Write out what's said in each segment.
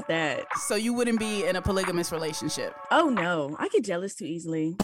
Want that. So you wouldn't be in a polygamous relationship? Oh no, I get jealous too easily.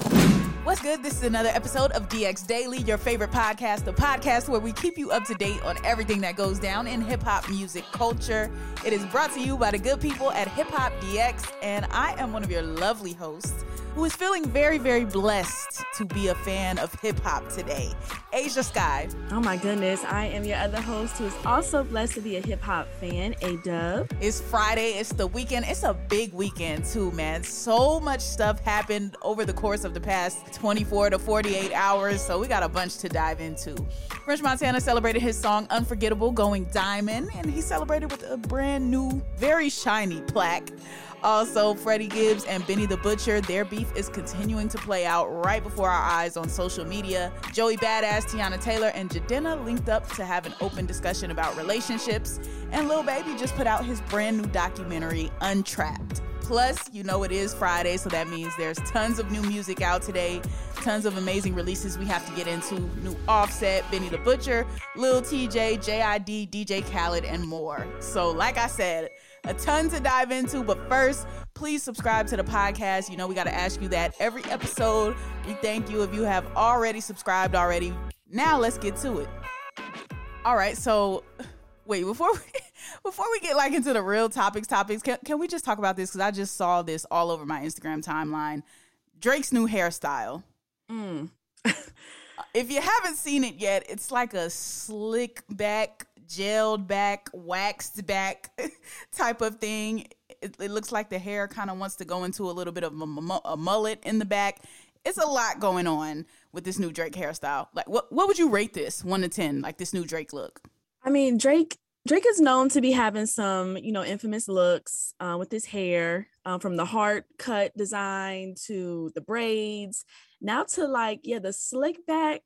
What's good? This is another episode of DX Daily, your favorite podcast, the podcast where we keep you up to date on everything that goes down in hip hop music culture. It is brought to you by the good people at Hip Hop DX, and I am one of your lovely hosts who is feeling very, very blessed to be a fan of hip hop today, Ashia Skye. Oh my goodness, I am your other host who is also blessed to be a hip hop fan, Ayeeedubb. It's Friday, it's the weekend. It's a big weekend too, man. So much stuff happened over the course of the past 24 to 48 hours, so we got a bunch to dive into. French Montana celebrated his song Unforgettable going diamond, and he celebrated with a brand new, very shiny plaque. Also, Freddie Gibbs and Benny the Butcher, their beef is continuing to play out right before our eyes on social media. Joey Badass, Teyana Taylor, and Jidenna linked up to have an open discussion about relationships. And Lil Baby just put out his brand new documentary, Untrapped. Plus, you know it is Friday, so that means there's tons of new music out today, tons of amazing releases we have to get into. New Offset, Benny the Butcher, Lil TJay, JID, DJ Khaled, and more. So, like I said, a ton to dive into. But first, please subscribe to the podcast. You know, we got to ask you that every episode. We thank you if you have already subscribed already. Now, let's get to it. All right. So, wait, before we. Before we get like into the real topics, topics, can, can we just talk about this? Because I just saw this all over my Instagram timeline. Drake's new hairstyle. Mm. if you haven't seen it yet, it's like a slick back gelled back, waxed back type of thing. It, it looks like the hair kind of wants to go into a little bit of a, a, mullet in the back. It's a lot going on with this new Drake hairstyle. Like, what what would you rate this one to ten? Like this new Drake look? I mean, Drake Drake is known to be having some, you know, infamous looks uh, with his hair, um, from the heart cut design to the braids, now to like, yeah, the slick back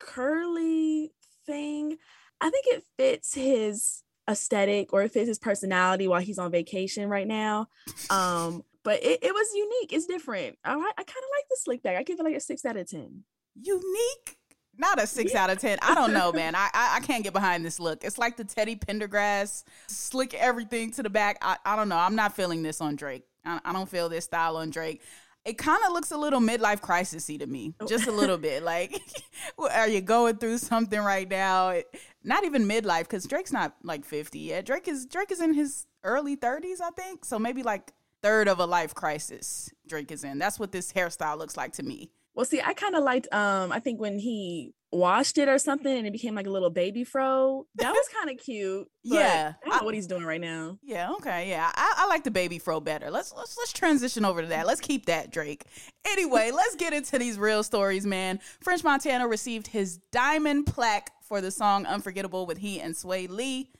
curly thing. I think it fits his aesthetic or it fits his personality while he's on vacation right now. Um, but it, it was unique. It's different. I, I kind of like the slick back. I give it like a six out of 10. Unique? Not a six yeah. out of 10. I don't know, man. I, I, I can't get behind this look. It's like the Teddy Pendergrass, slick everything to the back. I, I don't know. I'm not feeling this on Drake. I, I don't feel this style on Drake it kind of looks a little midlife crisisy to me, oh. just a little bit. Like, are you going through something right now? It, not even midlife, because Drake's not like fifty yet. Drake is Drake is in his early thirties, I think. So maybe like third of a life crisis. Drake is in. That's what this hairstyle looks like to me. Well, see, I kind of liked. Um, I think when he washed it or something and it became like a little baby fro. That was kind of cute. yeah, I don't know what he's doing right now. Yeah, okay, yeah, I, I, like the baby fro better. Let's let's let's transition over to that. Let's keep that Drake. Anyway, let's get into these real stories, man. French Montana received his diamond plaque for the song "Unforgettable" with he and Swae Lee.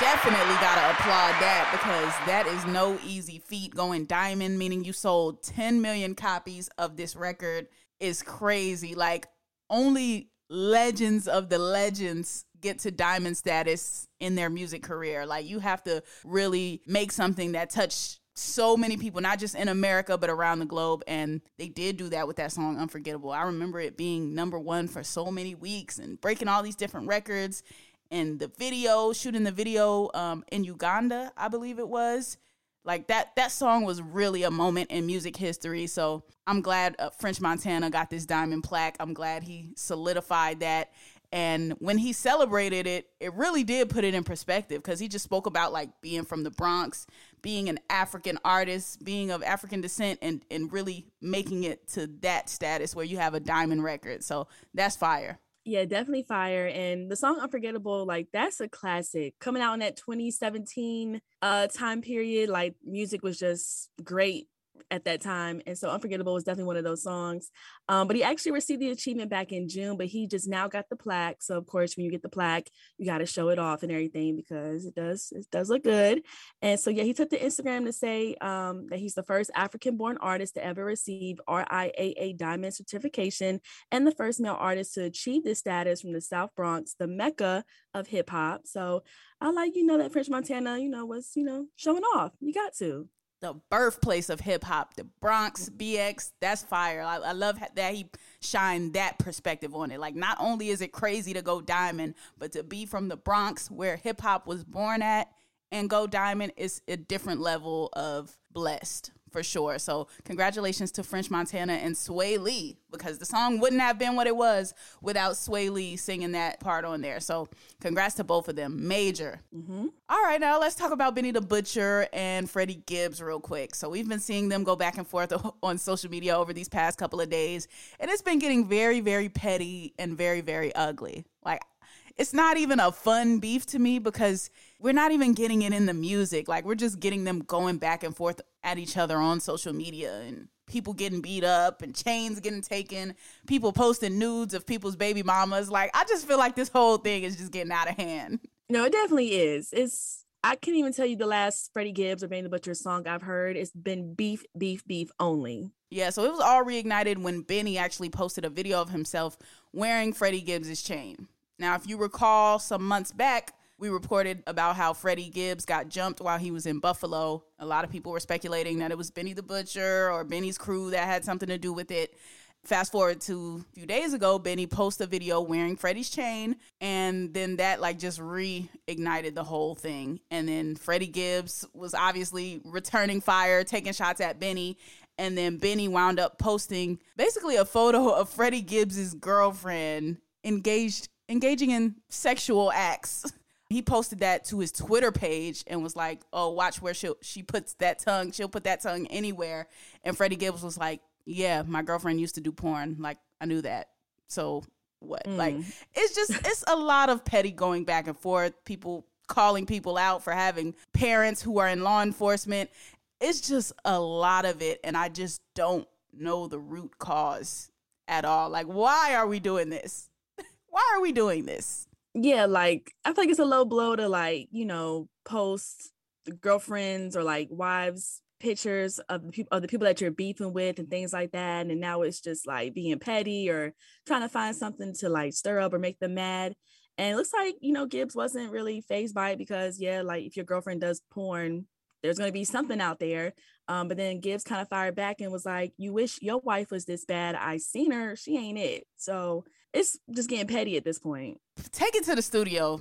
Definitely gotta applaud that because that is no easy feat. Going diamond, meaning you sold 10 million copies of this record, is crazy. Like, only legends of the legends get to diamond status in their music career. Like, you have to really make something that touched so many people, not just in America, but around the globe. And they did do that with that song, Unforgettable. I remember it being number one for so many weeks and breaking all these different records and the video, shooting the video um, in Uganda, I believe it was. Like that that song was really a moment in music history. So I'm glad uh, French Montana got this diamond plaque. I'm glad he solidified that. And when he celebrated it, it really did put it in perspective because he just spoke about like being from the Bronx, being an African artist, being of African descent, and and really making it to that status where you have a diamond record. So that's fire yeah, definitely fire. And the song Unforgettable, like that's a classic. Coming out in that 2017 uh time period, like music was just great at that time. And so Unforgettable was definitely one of those songs. Um, but he actually received the achievement back in June, but he just now got the plaque. So of course, when you get the plaque, you got to show it off and everything because it does it does look good. And so yeah, he took to Instagram to say um, that he's the first African-born artist to ever receive RIAA Diamond certification and the first male artist to achieve this status from the South Bronx, the mecca of hip hop. So I like you know that French Montana, you know, was you know showing off. You got to the birthplace of hip hop, the Bronx, BX, that's fire. I, I, love that he shined that perspective on it. Like, not only is it crazy to go diamond, but to be from the Bronx where hip hop was born at and go diamond is a different level of blessed for sure. So congratulations to French Montana and Swae Lee because the song wouldn't have been what it was without Swae Lee singing that part on there. So congrats to both of them. Major. Mm-hmm. All right, now let's talk about Benny the Butcher and Freddie Gibbs real quick. So we've been seeing them go back and forth on social media over these past couple of days, and it's been getting very, very petty and very, very ugly. Like it's not even a fun beef to me because we're not even getting it in the music. Like we're just getting them going back and forth at each other on social media and people getting beat up and chains getting taken, people posting nudes of people's baby mamas. Like I just feel like this whole thing is just getting out of hand. No, it definitely is. It's I can't even tell you the last Freddie Gibbs or Benny the Butcher song I've heard. It's been beef, beef, beef only. Yeah, so it was all reignited when Benny actually posted a video of himself wearing Freddie Gibbs's chain. Now, if you recall some months back, we reported about how Freddie Gibbs got jumped while he was in Buffalo. A lot of people were speculating that it was Benny the Butcher or Benny's crew that had something to do with it. Fast forward to a few days ago, Benny posted a video wearing Freddie's chain, and then that like just reignited the whole thing. And then Freddie Gibbs was obviously returning fire, taking shots at Benny, and then Benny wound up posting basically a photo of Freddie Gibbs's girlfriend engaged engaging in sexual acts. He posted that to his Twitter page and was like, "Oh, watch where she she puts that tongue. She'll put that tongue anywhere." And Freddie Gibbs was like, "Yeah, my girlfriend used to do porn. Like I knew that. So what? Mm. Like it's just it's a lot of petty going back and forth. People calling people out for having parents who are in law enforcement. It's just a lot of it, and I just don't know the root cause at all. Like, why are we doing this? why are we doing this? Yeah, like I feel like it's a low blow to like, you know, post girlfriends or like wives pictures of the people of the people that you're beefing with and things like that. And now it's just like being petty or trying to find something to like stir up or make them mad. And it looks like, you know, Gibbs wasn't really phased by it because yeah, like if your girlfriend does porn, there's going to be something out there. Um, but then Gibbs kind of fired back and was like, You wish your wife was this bad. I seen her. She ain't it. So it's just getting petty at this point. Take it to the studio.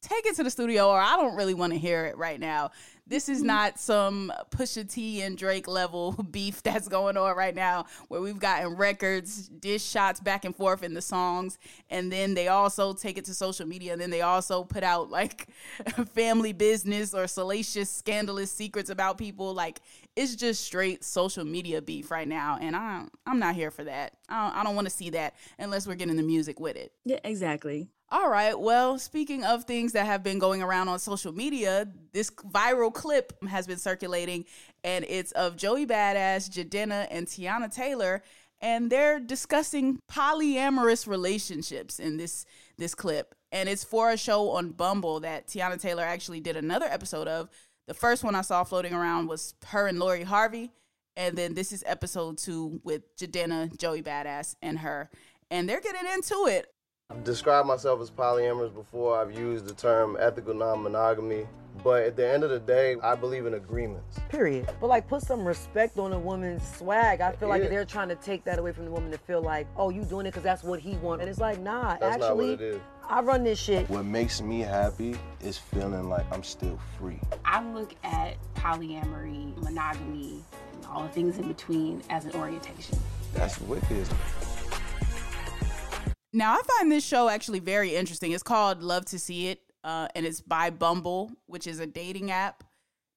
Take it to the studio, or I don't really want to hear it right now. This is mm-hmm. not some Pusha T and Drake level beef that's going on right now, where we've gotten records, dish shots back and forth in the songs, and then they also take it to social media, and then they also put out like family business or salacious, scandalous secrets about people. Like it's just straight social media beef right now, and I'm I'm not here for that. I don't, I don't want to see that unless we're getting the music with it. Yeah, exactly. All right. Well, speaking of things that have been going around on social media, this viral clip has been circulating, and it's of Joey Badass, Jidenna, and Teyana Taylor, and they're discussing polyamorous relationships in this this clip. And it's for a show on Bumble that Teyana Taylor actually did another episode of. The first one I saw floating around was her and Lori Harvey. And then this is episode two with Jidenna, Joey Badass, and her. And they're getting into it. I've described myself as polyamorous before. I've used the term ethical non monogamy. But at the end of the day, I believe in agreements. Period. But like, put some respect on a woman's swag. I feel like yeah. they're trying to take that away from the woman to feel like, oh, you doing it because that's what he wants. And it's like, nah, that's actually, I run this shit. What makes me happy is feeling like I'm still free. I look at polyamory, monogamy, and all the things in between as an orientation. That's wicked. Now, I find this show actually very interesting. It's called Love to See It uh, and it's by Bumble, which is a dating app.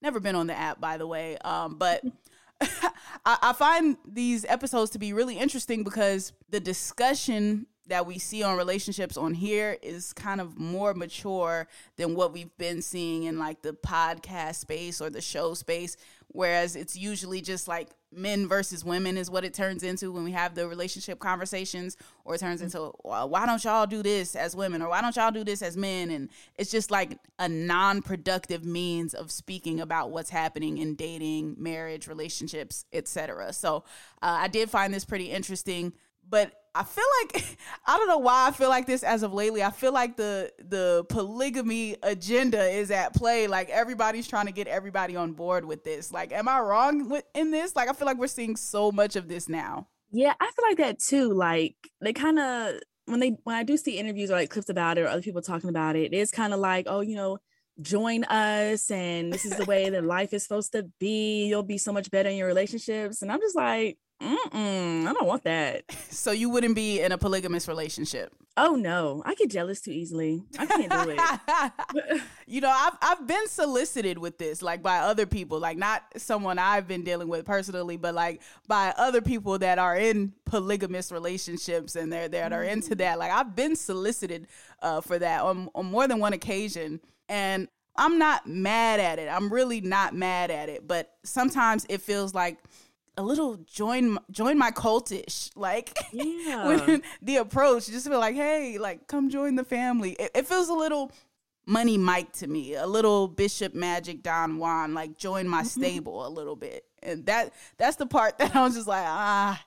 Never been on the app, by the way, um, but I, I find these episodes to be really interesting because the discussion that we see on relationships on here is kind of more mature than what we've been seeing in like the podcast space or the show space whereas it's usually just like men versus women is what it turns into when we have the relationship conversations or it turns into well, why don't y'all do this as women or why don't y'all do this as men? And it's just like a non-productive means of speaking about what's happening in dating marriage relationships etc so uh, i did find this pretty interesting but I feel like I don't know why I feel like this as of lately. I feel like the the polygamy agenda is at play. Like everybody's trying to get everybody on board with this. Like, am I wrong with, in this? Like, I feel like we're seeing so much of this now. Yeah, I feel like that too. Like they kind of when they when I do see interviews or like clips about it or other people talking about it, it's kind of like, oh, you know, join us and this is the way that life is supposed to be. You'll be so much better in your relationships. And I'm just like, Mm-mm, I don't want that. So you wouldn't be in a polygamous relationship? Oh no, I get jealous too easily. I can't do it. you know, I've I've been solicited with this, like by other people, like not someone I've been dealing with personally, but like by other people that are in polygamous relationships and they're that are into that. Like I've been solicited uh, for that on, on more than one occasion, and I'm not mad at it. I'm really not mad at it, but sometimes it feels like a little join join my cultish like yeah. the approach just feel like hey like come join the family. It, it, feels a little money mike to me a little bishop magic don juan like join my mm-hmm. stable a little bit. And that that's the part that i was just like ah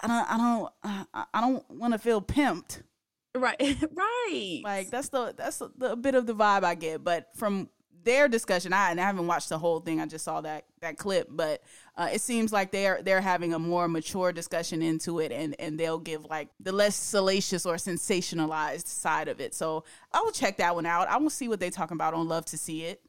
i don't i don't i don't want to feel pimped. Right right. Like that's the that's the, the bit of the vibe i get. But from their discussion I, and I haven't watched the whole thing i just saw that that clip but uh, it seems like they're they're having a more mature discussion into it and and they'll give like the less salacious or sensationalized side of it. So i will check that one out. I will see what they're talking about on love to see it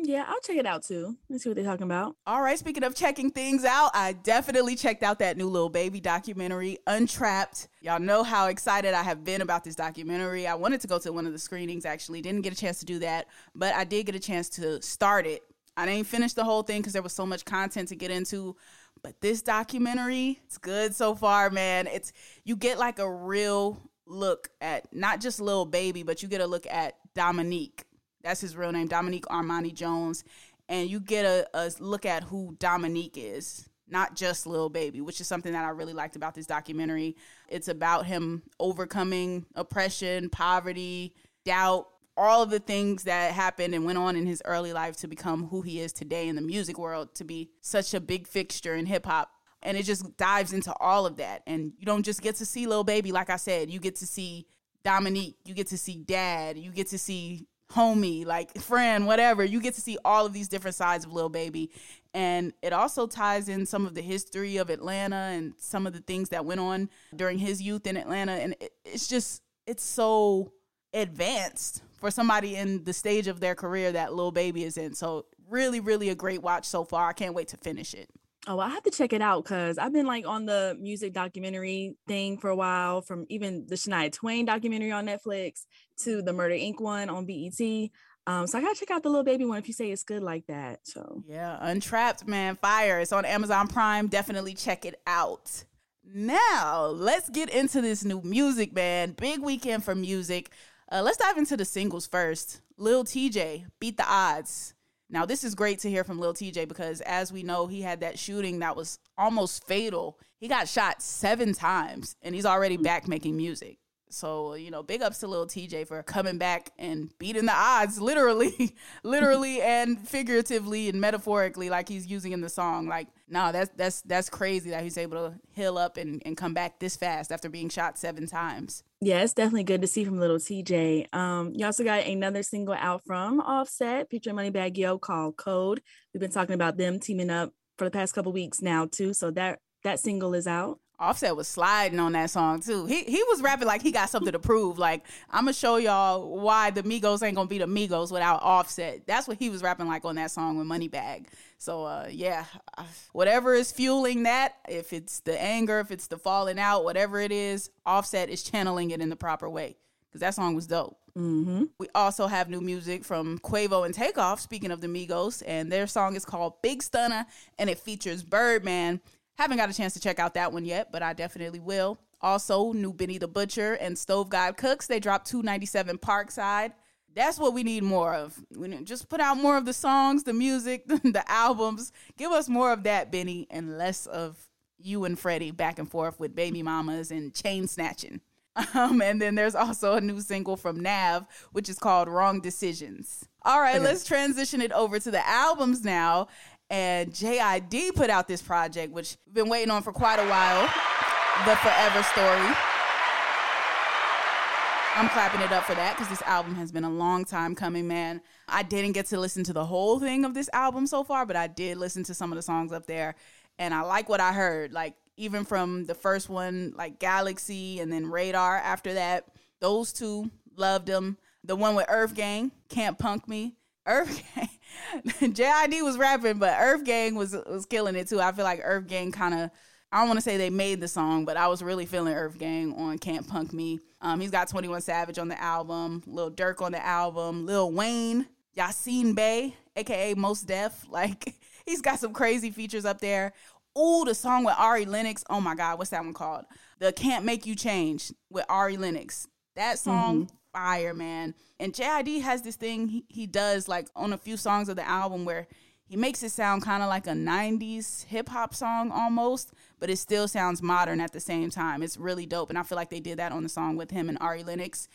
Mm-hmm, yeah, I'll check it out too. Let's see what they're talking about. All right. Speaking of checking things out, I definitely checked out that new Lil Baby documentary, Untrapped. Y'all know how excited I have been about this documentary. I wanted to go to one of the screenings, actually, didn't get a chance to do that, but I did get a chance to start it I didn't finish the whole thing because there was so much content to get into. But this documentary, it's good so far, man. It's you get like a real look at not just Lil Baby, but you get a look at Dominique. That's his real name, Dominique Armani Jones. And you get a, a look at who Dominique is, not just Lil Baby, which is something that I really liked about this documentary. It's about him overcoming oppression, poverty, doubt, all of the things that happened and went on in his early life to become who he is today in the music world, to be such a big fixture in hip hop. And it just dives into all of that. And you don't just get to see Lil Baby, like I said, you get to see Dominique, you get to see Dad, you get to see homie, like friend, whatever. You get to see all of these different sides of Lil Baby. And it also ties in some of the history of Atlanta and some of the things that went on during his youth in Atlanta. And it's just, it's so advanced for somebody in the stage of their career that Lil Baby is in. So really, really a great watch so far. I can't wait to finish it. Oh, I have to check it out because I've been like on the music documentary thing for a while, from even the Shania Twain documentary on Netflix to the Murder Inc. one on BET. Um, so I gotta check out the Lil Baby one if you say it's good like that. So yeah, Untrapped, man, fire. It's on Amazon Prime. Definitely check it out. Now let's get into this new music, man. Big weekend for music. Uh, let's dive into the singles first. Lil Tjay beat the odds. Now, this is great to hear from Lil Tjay because, as we know, he had that shooting that was almost fatal. He got shot seven times and he's already back making music. So, you know, big ups to Lil Tjay for coming back and beating the odds, literally, literally and figuratively and metaphorically, like he's using in the song. Like, no, that's that's that's crazy that he's able to heal up and, and come back this fast after being shot seven times. Yeah, it's definitely good to see from Little Tjay. Um, you also got another single out from Offset featuring Moneybagg Yo called Code. We've been talking about them teaming up for the past couple weeks now too. So that that single is out. Offset was sliding on that song too. He he was rapping like he got something to prove. Like I'm gonna show y'all why the Migos ain't gonna be the Migos without Offset. That's what he was rapping like on that song with Moneybagg. So uh, yeah, whatever is fueling that, if it's the anger, if it's the falling out, whatever it is, Offset is channeling it in the proper way because that song was dope. Mm-hmm. We also have new music from Quavo and Takeoff. Speaking of the Migos, and their song is called Big Stunna, and it features Birdman. Haven't got a chance to check out that one yet, but I definitely will. Also, new Benny the Butcher and Stove God Cooks. They dropped 297 Parkside. That's what we need more of. We just put out more of the songs, the music, the albums. Give us more of that, Benny, and less of you and Freddie back and forth with baby mamas and chain snatching. Um, and then there's also a new single from Nav, which is called Wrong Decisions. All right, okay. let's transition it over to the albums now. And JID put out this project, which we've been waiting on for quite a while The Forever Story. I'm clapping it up for that because this album has been a long time coming, man. I didn't get to listen to the whole thing of this album so far, but I did listen to some of the songs up there. And I like what I heard. Like, even from the first one, like Galaxy and then Radar after that, those two loved them. The one with Earth Gang, Can't Punk Me. Earth Gang, JID was rapping, but Earth Gang was was killing it too. I feel like Earth Gang kind of I don't want to say they made the song, but I was really feeling Earth Gang on Can't Punk Me. Um, he's got 21 Savage on the album, Lil Durk on the album, Lil Wayne, Yasin Bey, aka Mos Def. Like he's got some crazy features up there. Ooh, the song with Ari Lennox. Oh my God, what's that one called? The Can't Make You Change with Ari Lennox. That song, mm-hmm. Fire, man. And JID has this thing he, he does like on a few songs of the album where he makes it sound kind of like a 90s hip hop song almost, but it still sounds modern at the same time. It's really dope. And I feel like they did that on the song with him and Ari Lennox.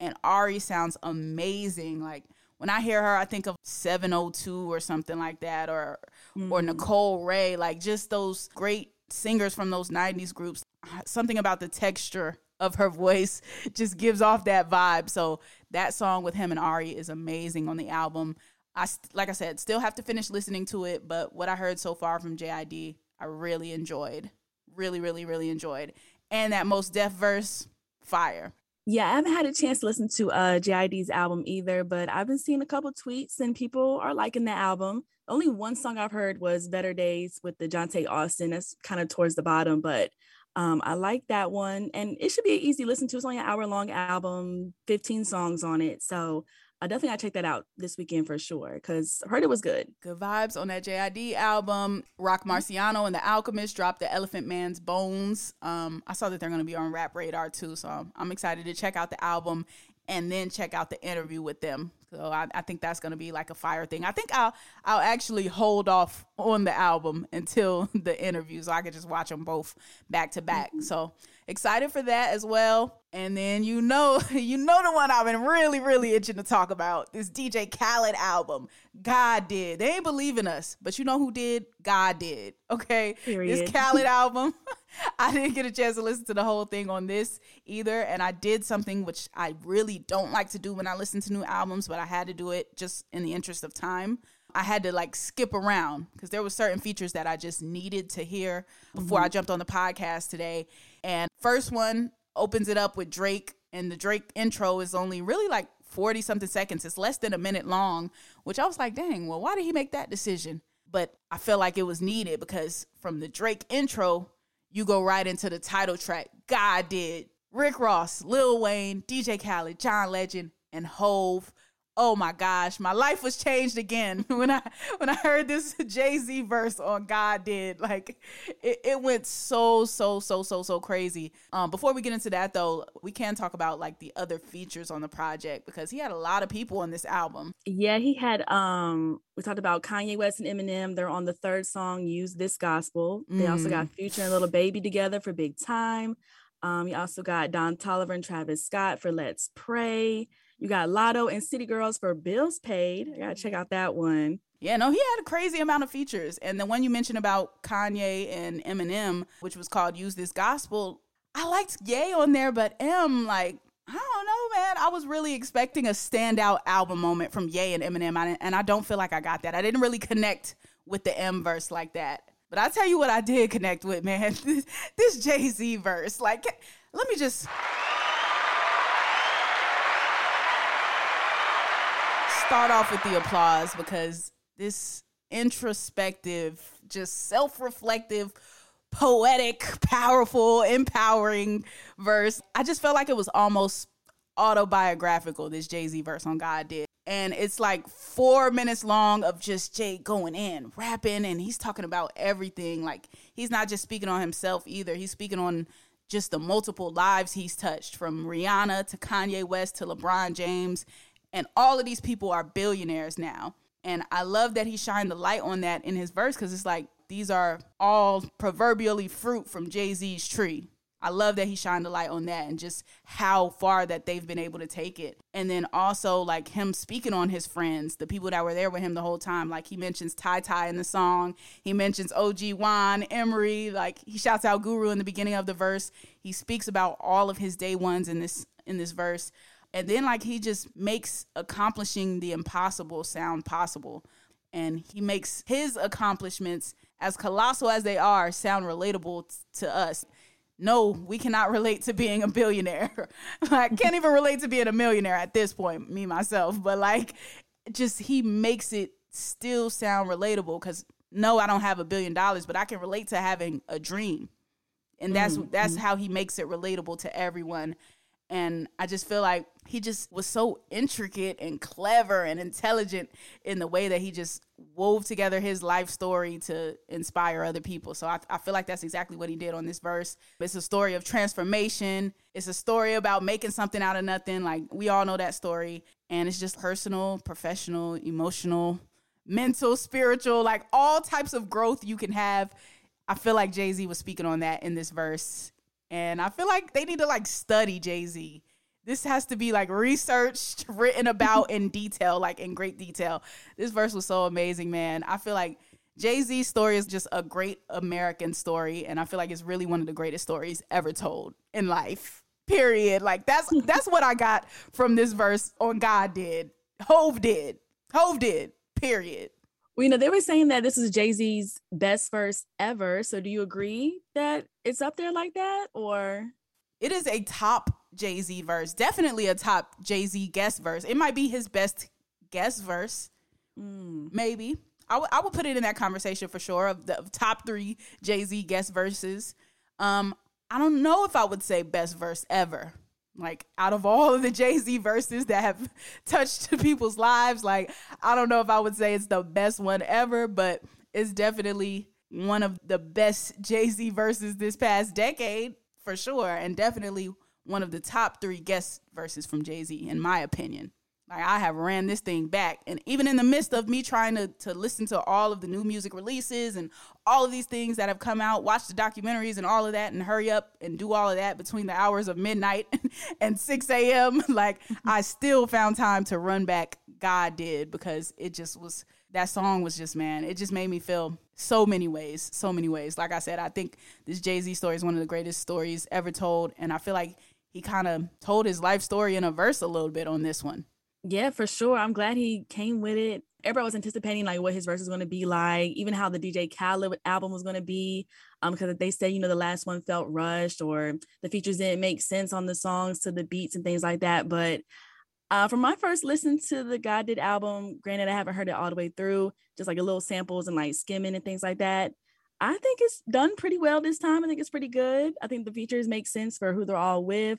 And Ari sounds amazing. Like when I hear her, I think of 702 or something like that, or mm-hmm. or Nicole Wray, like just those great singers from those 90s groups. Something about the texture of her voice just gives off that vibe. So that song with him and Ari is amazing on the album. I like I said, still have to finish listening to it, but what I heard so far from JID, I really enjoyed. Really, really, really enjoyed. And that Mos Def verse, fire. Yeah, I haven't had a chance to listen to uh JID's album either, but I've been seeing a couple tweets and people are liking the album. Only one song I've heard was Better Days with the Johntá Austin. That's kind of towards the bottom, but um, I like that one. And it should be an easy listen to. It's only an hour long album, 15 songs on it. So I definitely gotta check that out this weekend for sure because I heard it was good. Good vibes on that JID album. Roc Marciano and The Alchemist dropped the Elephant Man's Bones. Um, I saw that they're gonna be on Rap Radar too, so I'm excited to check out the album and then check out the interview with them. So I, I think that's gonna be like a fire thing. I think I'll I'll actually hold off on the album until the interview, so I can just watch them both back to back. Mm-hmm. So excited for that as well. And then you know, you know the one I've been really, really itching to talk about. This DJ Khaled album. God did. They ain't believe in us, but you know who did? God did. Okay. Period. This Khaled album. I didn't get a chance to listen to the whole thing on this either. And I did something which I really don't like to do when I listen to new albums, but I had to do it just in the interest of time. I had to like skip around because there were certain features that I just needed to hear before mm-hmm. I jumped on the podcast today. And first one opens it up with Drake, and the Drake intro is only really like 40 something seconds. It's less than a minute long, which I was like, dang, well, why did he make that decision? But I felt like it was needed because from the Drake intro, you go right into the title track. God did. Rick Ross, Lil Wayne, DJ Khaled, John Legend, and Hove oh my gosh, my life was changed again when I when I heard this Jay Z verse on God did. Like it, it went so so so so so crazy. Um, before we get into that though, we can talk about like the other features on the project because he had a lot of people on this album. Yeah, he had um we talked about Kanye West and Eminem. They're on the third song, Use This Gospel. They mm. also got. Future and Lil Baby together for Big Time. Um, you also got Don Toliver and Travis Scott for Let's Pray. You got Latto and City Girls for Bills Paid. I gotta check mm. out that one. Yeah, no, he had a crazy amount of features. And the one you mentioned about Kanye and Eminem, which was called Use This Gospel, I liked Ye on there, but M, like, I don't know, man. I was really expecting a standout album moment from Ye and Eminem, and I don't feel like I got that. I didn't really connect with the M verse like that. But I tell you what, I did connect with, man. This, this Jay Z verse. Like, let me just start off with the applause because this introspective, just self reflective, poetic, powerful, empowering verse, I just felt like it was almost autobiographical, this Jay Z verse on God did. And it's like four minutes long of just Jay going in, rapping, and he's talking about everything. Like, he's not just speaking on himself either, he's speaking on just the multiple lives he's touched from Rihanna to Kanye West to LeBron James And all of these people are billionaires now. And I love that he shined the light on that in his verse because it's like these are all proverbially fruit from Jay Z's tree. I love that he shined the light on that and just how far that they've been able to take it. And then also like him speaking on his friends, the people that were there with him the whole time. Like he mentions Ty Ty in the song. He mentions OG Juan, Emory, like he shouts out Guru in the beginning of the verse. He speaks about all of his day ones in this in this verse. And then like he just makes accomplishing the impossible sound possible. And he makes his accomplishments as colossal as they are sound relatable t- to us no, we cannot relate to being a billionaire. I can't even relate to being a millionaire at this point, me myself. But like, just he makes it still sound relatable because no, I don't have a billion dollars, but I can relate to having a dream, and that's mm-hmm. that's how he makes it relatable to everyone. And I just feel like he just was so intricate and clever and intelligent in the way that he just wove together his life story to inspire other people. So I, I feel like that's exactly what he did on this verse. It's a story of transformation. It's a story about making something out of nothing. Like we all know that story. And it's just personal, professional, emotional, mental, spiritual, like all types of growth you can have. I feel like Jay Z was speaking on that in this verse. And I feel like they need to like study Jay Z. This has to be like researched, written about in detail, like in great detail. This verse was so amazing, man. I feel like Jay Z's story is just a great American story, and I feel like it's really one of the greatest stories ever told in life. Period. Like that's that's what I got from this verse on God did. Hove did. Hove did. Period. Well, you know, they were saying that this is Jay Z's best verse ever. So do you agree that it's up there like that? Or it is a top Jay Z verse. Definitely a top Jay Z guest verse. It might be his best guest verse. Mm. Maybe. I, w- I would put it in that conversation for sure of the of top three Jay Z guest verses. Um, I don't know if I would say best verse ever. Like out of all of the Jay Z verses that have touched people's lives, like I don't know if I would say it's the best one ever, but it's definitely one of the best Jay Z verses this past decade for sure, and definitely one of the top three guest verses from Jay Z, in my opinion. Like I have ran this thing back. And even in the midst of me trying to, to listen to all of the new music releases and all of these things that have come out, watch the documentaries and all of that, and hurry up and do all of that between the hours of midnight and 6 a.m., like I still found time to run back God did because it just was that song was just man, it just made me feel so many ways, so many ways. Like I said, I think this Jay-Z story is one of the greatest stories ever told. And I feel like he kind of told his life story in a verse a little bit on this one. Yeah, for sure. I'm glad he came with it. Everybody was anticipating like what his verse was going to be like, even how the DJ Khaled album was going to be. Um, because they said, you know, the last one felt rushed or the features didn't make sense on the songs to the beats and things like that. But uh, from my first listen to the God Did album, granted I haven't heard it all the way through, just like a little samples and like skimming and things like that. I think it's done pretty well this time. I think it's pretty good. I think the features make sense for who they're all with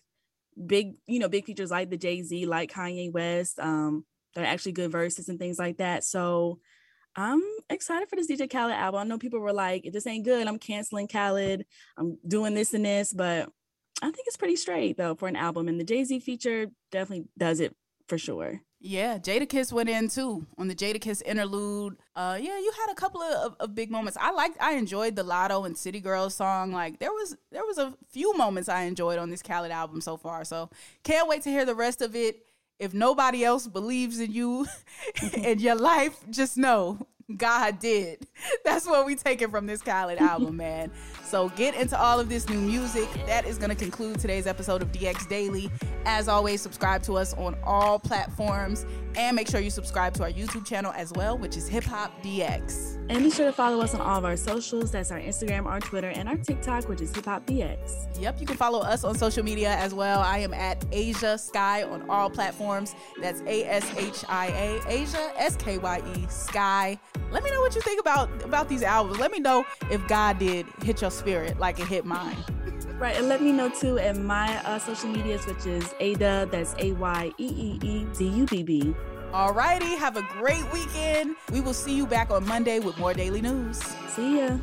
big, you know, big features like the Jay Z, like Kanye West. Um, they're actually good verses and things like that. So I'm excited for this DJ Khaled album. I know people were like, this ain't good, I'm canceling Khaled. I'm doing this and this, but I think it's pretty straight though for an album. And the Jay Z feature definitely does it for sure. Yeah, Jadakiss went in too on the Jadakiss interlude. Uh, yeah, you had a couple of, of, of, big moments. I liked, I enjoyed the Latto and City Girls song. Like there was, there was a few moments I enjoyed on this Khaled album so far. So can't wait to hear the rest of it. If nobody else believes in you and your life, just know God did. That's what we take it from this Khaled album, man. So get into all of this new music. That is going to conclude today's episode of DX Daily. As always, subscribe to us on all platforms and make sure you subscribe to our YouTube channel as well, which is Hip Hop DX. And be sure to follow us on all of our socials. That's our Instagram, our Twitter, and our TikTok, which is Hip Hop DX. Yep, you can follow us on social media as well. I am at Ashia Skye on all platforms. That's A S H I A, Ashia Asia S K Y E Skye. Let me know what you think about about these albums. Let me know if God did hit your spirit like it hit mine. Right, and let me know too at my uh, social medias, which is Ada, that's A Y E E E D U B B. Alrighty, have a great weekend. We will see you back on Monday with more daily news. See ya.